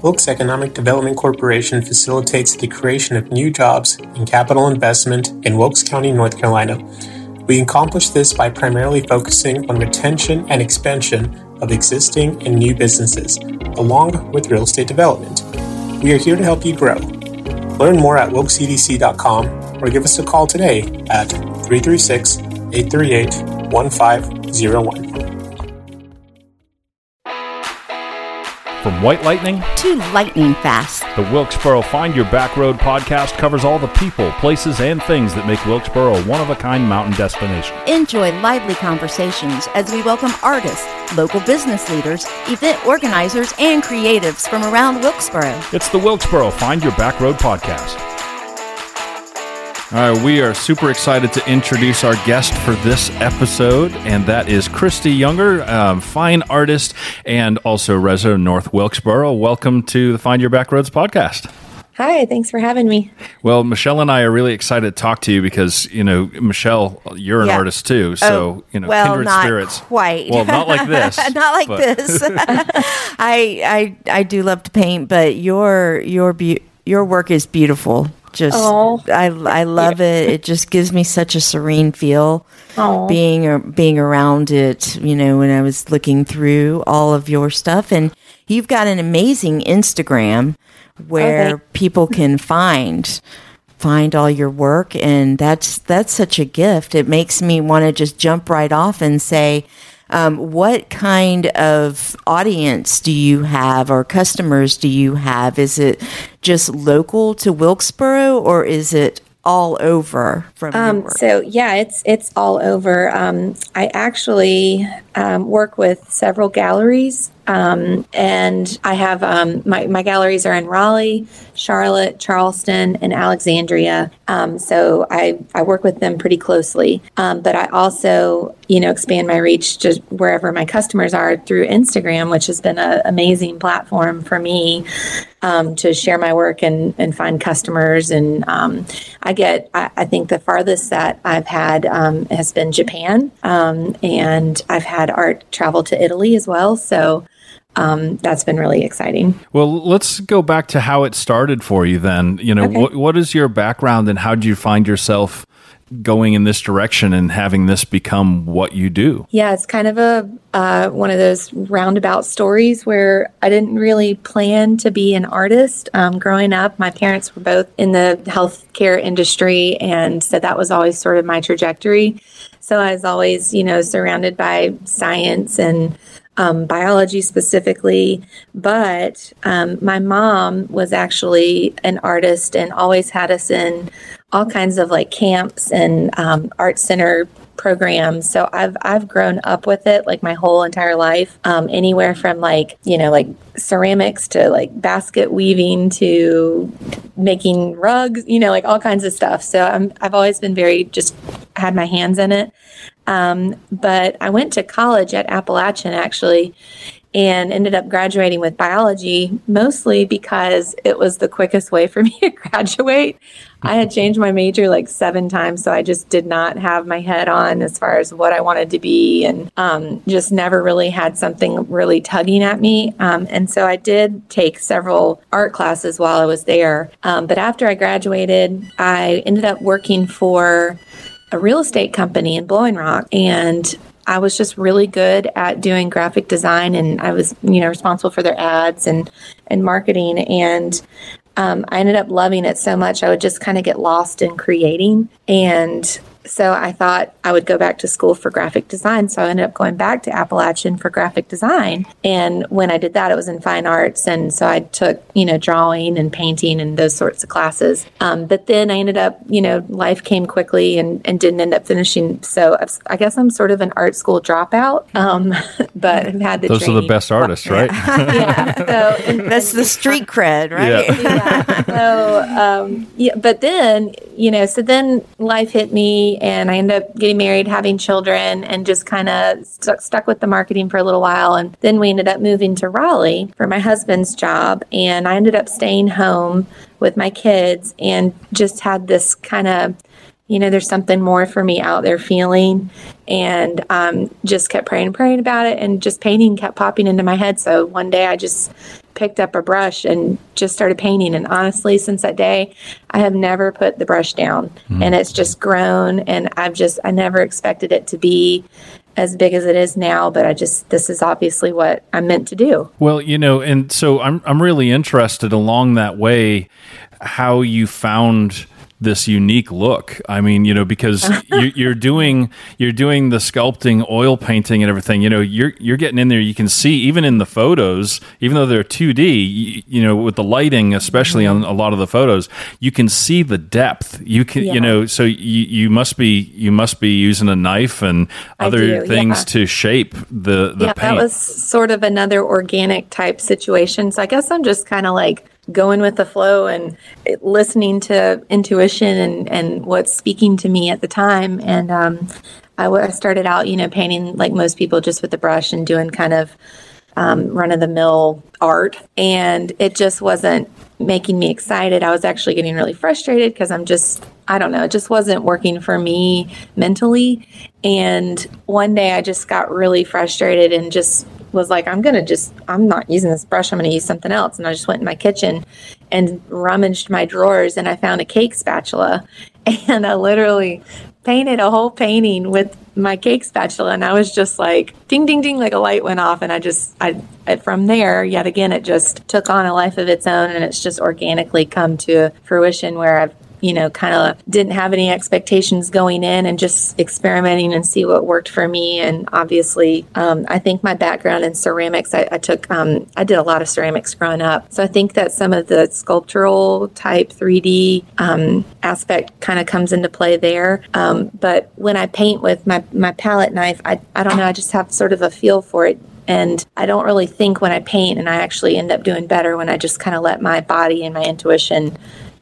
Wilkes Economic Development Corporation facilitates the creation of new jobs and capital investment in Wilkes County, North Carolina. We accomplish this by primarily focusing on retention and expansion of existing and new businesses, along with real estate development. We are here to help you grow. Learn more at wilkesedc.com or give us a call today at 336 838 1501. From White Lightning to lightning fast. The Wilkesboro Find Your Back Road podcast covers all the people, places, and things that make Wilkesboro a one of a kind mountain destination. Enjoy lively conversations as we welcome artists, local business leaders, event organizers, and creatives from around Wilkesboro. It's the Wilkesboro Find Your Back Road podcast. All right, we are super excited to introduce our guest for this episode, and that is Christie Younger, um, fine artist and also resident of North Wilkesboro. Welcome to the Find Your Backroads podcast. Hi, thanks for having me. Well, Michelle and I are really excited to talk to you because you know, Michelle, you're an Yeah. artist too. So Oh, you know, well, kindred not spirits. quite. Well, not like this. not like but- this. I, I I do love to paint, but your your be- your work is beautiful. Just Oh, I I love it. It just gives me such a serene feel Oh. being or being around it. You know, when I was looking through all of your stuff, and you've got an amazing Instagram where Okay. people can find find all your work and that's that's such a gift it makes me want to just jump right off and say um, what kind of audience do you have or customers do you have is it just local to wilkesboro or is it all over from Um, so yeah, it's it's all over. Um, I actually um, work with several galleries, um, and I have um, my my galleries are in Raleigh, Charlotte, Charleston, and Alexandria. Um, so I I work with them pretty closely, um, but I also you know expand my reach to wherever my customers are through Instagram, which has been an amazing platform for me um, to share my work and, and find customers. And um, I get, I, I think the farthest that I've had has been Japan. And I've had art travel to Italy as well. So um, that's been really exciting. Well, let's go back to how it started for you then. You know, Okay. what, what is your background and how did you find yourself going in this direction and having this become what you do? Yeah, it's kind of a uh, one of those roundabout stories where I didn't really plan to be an artist. Um, growing up, my parents were both in the healthcare industry, and so that was always sort of my trajectory. So I was always, you know, surrounded by science and um, biology specifically. But um, my mom was actually an artist and always had us in all kinds of like camps and um, art center programs. So I've I've grown up with it like my whole entire life. Um, anywhere from like you know like ceramics to like basket weaving to making rugs, you know, like all kinds of stuff. So I'm I've always been very just had my hands in it. Um, but I went to college at Appalachian actually and ended up graduating with biology mostly because it was the quickest way for me to graduate. I had changed my major like seven times, so I just did not have my head on as far as what I wanted to be, and um, just never really had something really tugging at me. Um, and so I did take several art classes while I was there. Um, but after I graduated, I ended up working for a real estate company in Blowing Rock, and I was just really good at doing graphic design, and I was, you know, responsible for their ads and and marketing. And um, I ended up loving it so much, I would just kind of get lost in creating. And so I thought I would go back to school for graphic design. So I ended up going back to Appalachian for graphic design. And when I did that, it was in fine arts. And so I took, you know, drawing and painting and those sorts of classes. Um, but then I ended up, you know, life came quickly and, and didn't end up finishing. So I've- I guess I'm sort of an art school dropout, um, but I've had the Those are the best artists, right? Yeah. So, and- that's the street cred right Yeah. yeah. So, um, yeah, but then, you know, so then life hit me and I ended up getting married, having children, and just kind of stuck, stuck with the marketing for a little while. And then we ended up moving to Raleigh for my husband's job. And I ended up staying home with my kids and just had this kind of, you know, there's something more for me out there feeling. And um, just kept praying and praying about it. And just painting kept popping into my head. So one day I just picked up a brush and just started painting. And honestly, since that day, I have never put the brush down mm. and it's just grown. And I've just, I never expected it to be as big as it is now, but I just this is obviously what I'm meant to do. Well, you know, and so I'm I'm really interested along that way how you found this unique look. I mean, you know, because you, are doing you're doing the sculpting, oil painting, and everything. You know, you're you're getting in there. You can see even in the photos, even though they're 2D, you, you know, with the lighting, especially on a lot of the photos, you can see the depth. You can, yeah. you know, so you, you must be you must be using a knife and other things yeah. to shape the the yeah, paint. That was sort of another organic type situation. So I guess I'm just kind of like going with the flow and listening to intuition and, and what's speaking to me at the time. And um, I, started out, you know, painting like most people just with the brush and doing kind of um, run of the mill art. And it just wasn't making me excited. I was actually getting really frustrated because I'm just, I don't know, it just wasn't working for me mentally. And one day I just got really frustrated and just was like, I'm going to just, I'm not using this brush. I'm going to use something else. And I just went in my kitchen and rummaged my drawers and I found a cake spatula. And I literally painted a whole painting with my cake spatula. And I was just like, ding, ding, ding, like a light went off. And I just, I, from there, yet again, it just took on a life of its own and it's just organically come to fruition where I've you know, kind of didn't have any expectations going in and just experimenting and see what worked for me. And obviously, um, I think my background in ceramics, I, I took, um, I did a lot of ceramics growing up. So I think that some of the sculptural type 3D um, aspect kind of comes into play there. Um, but when I paint with my, my palette knife, I, I don't know, I just have sort of a feel for it and I don't really think when I paint, and I actually end up doing better when I just kind of let my body and my intuition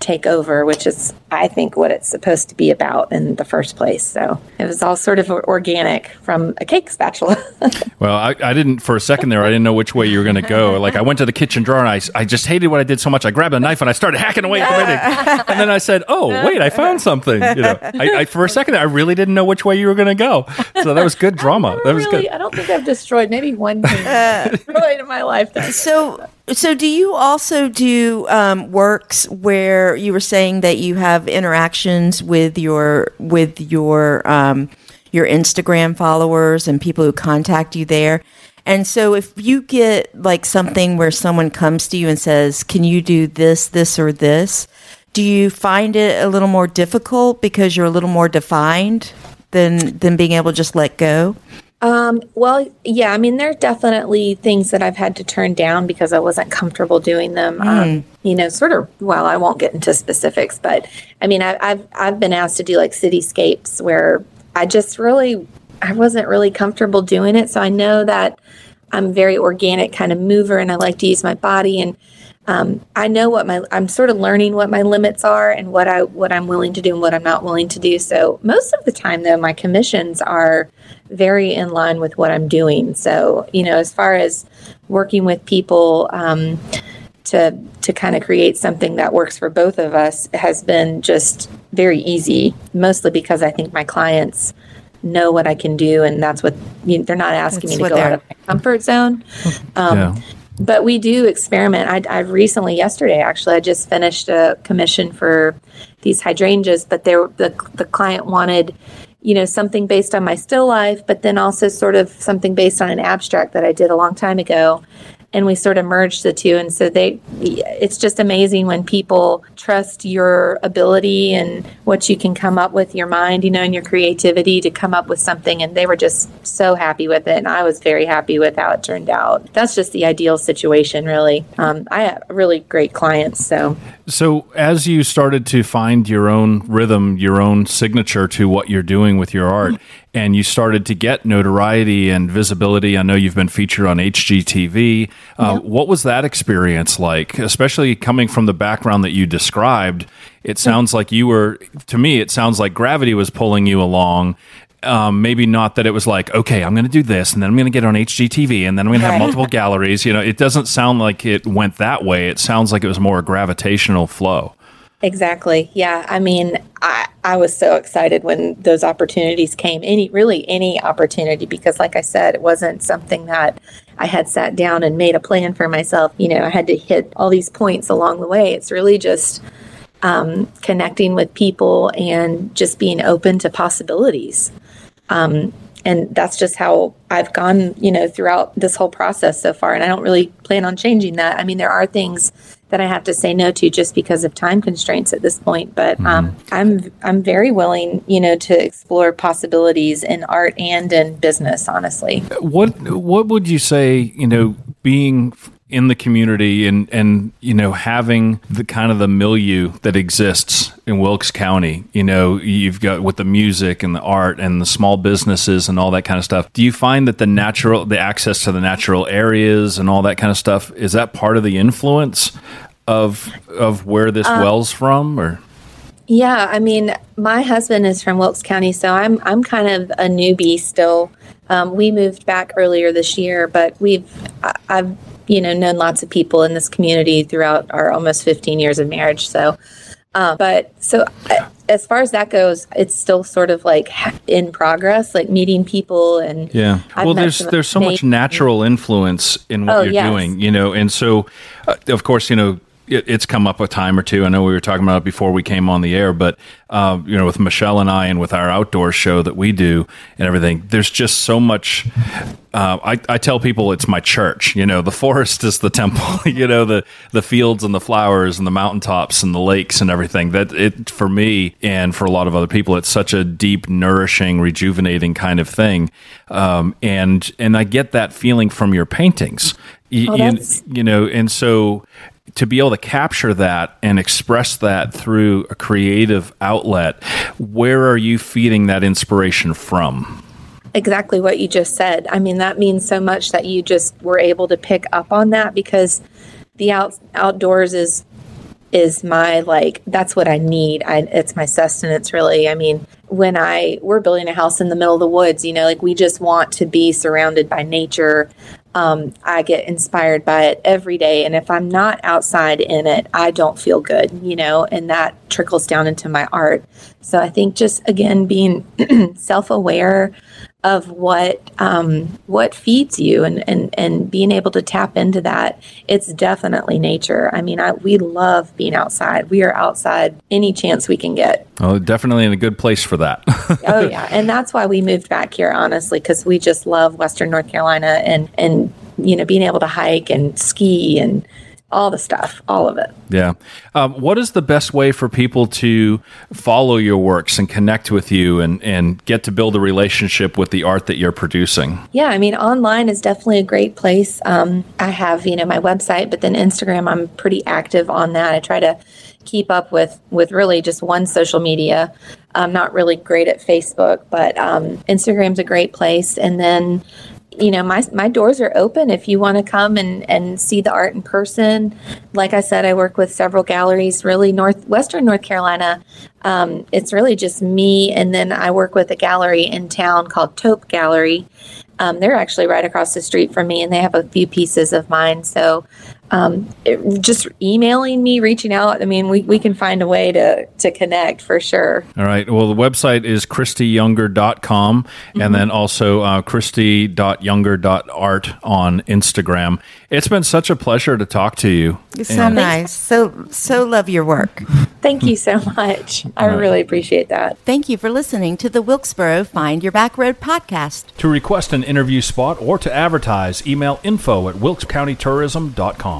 take over, which is, I think, what it's supposed to be about in the first place. So it was all sort of organic from a cake spatula. well, I, I, didn't, for a second there, I didn't know which way you were going to go. Like, I went to the kitchen drawer and I, I just hated what I did so much. I grabbed a knife and I started hacking away at the wedding. And then I said, oh, wait, I found something. You know, I, I, for a second, I really didn't know which way you were going to go. So that was good drama. That was really, good. I don't think I've destroyed maybe one thing really in my life. So, so, do you also do um, works where you were saying that you have interactions with your with your um, your Instagram followers and people who contact you there? And so, if you get like something where someone comes to you and says, "Can you do this, this, or this?" Do you find it a little more difficult because you're a little more defined than than being able to just let go? Um, well, yeah, I mean, there are definitely things that I've had to turn down because I wasn't comfortable doing them. Mm. Um, you know, sort of. Well, I won't get into specifics, but I mean, I, I've I've been asked to do like cityscapes where I just really I wasn't really comfortable doing it. So I know that I'm very organic kind of mover, and I like to use my body and. Um, I know what my I'm sort of learning what my limits are and what I what I'm willing to do and what I'm not willing to do. So most of the time, though, my commissions are very in line with what I'm doing. So, you know, as far as working with people um, to to kind of create something that works for both of us has been just very easy. Mostly because I think my clients know what I can do, and that's what you know, they're not asking that's me to go out of my comfort zone. Um, yeah. But we do experiment. I, I recently, yesterday, actually, I just finished a commission for these hydrangeas, but they were, the the client wanted you know, something based on my still life, but then also sort of something based on an abstract that I did a long time ago. And we sort of merged the two. And so they it's just amazing when people trust your ability and what you can come up with your mind you know and your creativity to come up with something. And they were just so happy with it. And i was very happy with how it turned out. That's just the ideal situation really. Um, i have really great clients so so as you started to find your own rhythm your own signature to what you're doing with your art and you started to get notoriety and visibility. I know you've been featured on HGTV. Uh, yep. What was that experience like, especially coming from the background that you described? It sounds like you were, to me, it sounds like gravity was pulling you along. Um, maybe not that it was like, okay, I'm going to do this, and then I'm going to get on HGTV, and then I'm going to have multiple galleries. You know, it doesn't sound like it went that way. It sounds like it was more a gravitational flow. Exactly. Yeah. I mean, I, I was so excited when those opportunities came. Any, really, any opportunity, because like I said, it wasn't something that I had sat down and made a plan for myself. You know, I had to hit all these points along the way. It's really just um, connecting with people and just being open to possibilities. Um, and that's just how I've gone, you know, throughout this whole process so far. And I don't really plan on changing that. I mean, there are things that I have to say no to just because of time constraints at this point. But mm-hmm. um, I'm I'm very willing, you know, to explore possibilities in art and in business. Honestly, what what would you say? You know, being in the community and and you know having the kind of the milieu that exists in Wilkes County you know you've got with the music and the art and the small businesses and all that kind of stuff. Do you find that the natural the access to the natural areas and all that kind of stuff is that part of the influence of of where this um, wells from or? Yeah i mean my husband is from wilkes county so i'm i'm kind of a newbie still. Um, we moved back earlier this year but we've I, i've you know known lots of people in this community throughout our almost 15 years of marriage so um, but so uh, as far as that goes, it's still sort of like in progress, like meeting people and yeah. I've well, there's there's so much natural influence in what oh, you're yes. doing, you know, and so uh, of course, you know, it, it's come up a time or two. I know we were talking about it before we came on the air, but uh, you know, with Michelle and I, and with our outdoor show that we do and everything, there's just so much. Uh, I, I tell people it's my church. You know, the forest is the temple. you know, the the fields and the flowers and the mountaintops and the lakes and everything. That it for me and for a lot of other people, it's such a deep, nourishing, rejuvenating kind of thing. Um, and and I get that feeling from your paintings. You, oh, you, you, know, and so to be able to capture that and express that through a creative outlet, where are you feeding that inspiration from? Exactly what you just said. I mean, that means so much that you just were able to pick up on that because the out, outdoors is is my like that's what I need. I, it's my sustenance really. I mean, when I we're building a house in the middle of the woods, you know, like we just want to be surrounded by nature um, I get inspired by it every day. And if I'm not outside in it, I don't feel good, you know, and that trickles down into my art. So I think just again being self aware of what um, what feeds you and, and and being able to tap into that. It's definitely nature. I mean, I, we love being outside. We are outside any chance we can get. Oh, definitely in a good place for that. oh yeah, and that's why we moved back here, honestly, because we just love Western North Carolina and and you know being able to hike and ski and all the stuff, all of it. Yeah. Um, what is the best way for people to follow your works and connect with you and, and get to build a relationship with the art that you're producing? Yeah, I mean, online is definitely a great place. Um, I have, you know, my website, but then Instagram, I'm pretty active on that. I try to keep up with with really just one social media. I'm not really great at Facebook, but um, Instagram's a great place. And then you know my my doors are open if you want to come and and see the art in person. Like i said i work with several galleries really northwestern north carolina. Um, it's really just me and then i work with a gallery in town called taupe gallery. Um, they're actually right across the street from me and they have a few pieces of mine. So um, it, just emailing me, reaching out. I mean, we, we can find a way to, to connect for sure. All right. Well, the website is christieyounger.com mm-hmm. and then also uh, christie.younger.art on Instagram. It's been such a pleasure to talk to you. You're so and nice. So, so love your work. Thank you so much. I right. really appreciate that. Thank you for listening to the Wilkesboro Find Your Back Road podcast. To request an interview spot or to advertise, email info at wilkescountytourism.com.